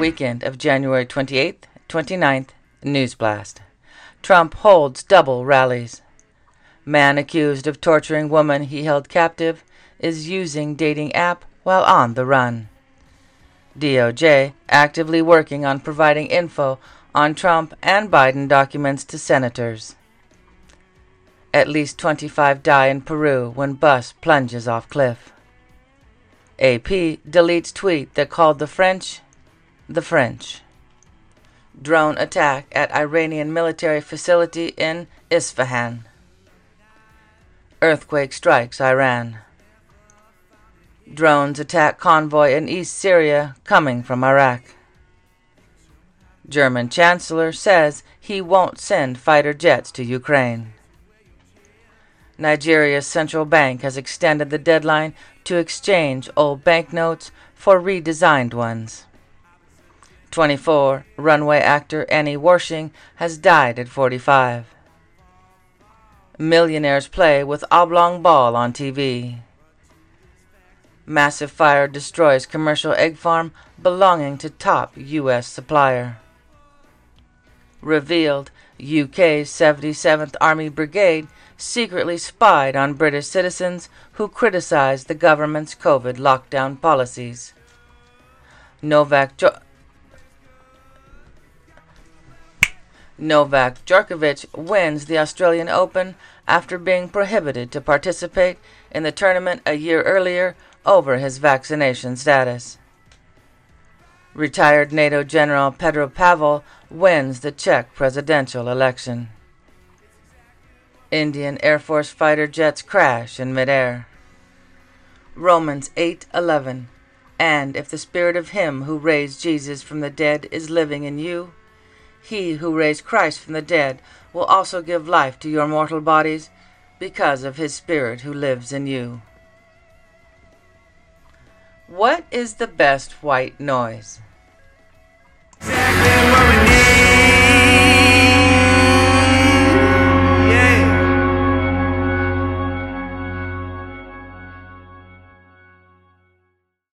Weekend of January 28th, 29th, News Blast. Trump holds double rallies. Man accused of torturing woman he held captive is using dating app while on the run. DOJ actively working on providing info on Trump and Biden documents to senators. At least 25 die in Peru when bus plunges off cliff. AP deletes tweet that called the French the French. Drone attack at Iranian military facility in Isfahan. Earthquake strikes Iran. Drones attack convoy in East Syria coming from Iraq. German Chancellor says he won't send fighter jets to Ukraine. Nigeria's central bank has extended the deadline to exchange old banknotes for redesigned ones. 24. Runway actor Annie Wersching has died at 45. Millionaires play with oblong ball on TV. Massive fire destroys commercial egg farm belonging to top U.S. supplier. Revealed UK's 77th Army Brigade secretly spied on British citizens who criticized the government's COVID lockdown policies. Novak jo- Novak Djokovic wins the Australian Open after being prohibited to participate in the tournament a year earlier over his vaccination status. Retired NATO General Petro Pavel wins the Czech presidential election. Indian Air Force fighter jets crash in midair. Romans 8:11 And if the spirit of him who raised Jesus from the dead is living in you, he who raised Christ from the dead will also give life to your mortal bodies because of his spirit who lives in you. What is the best white noise?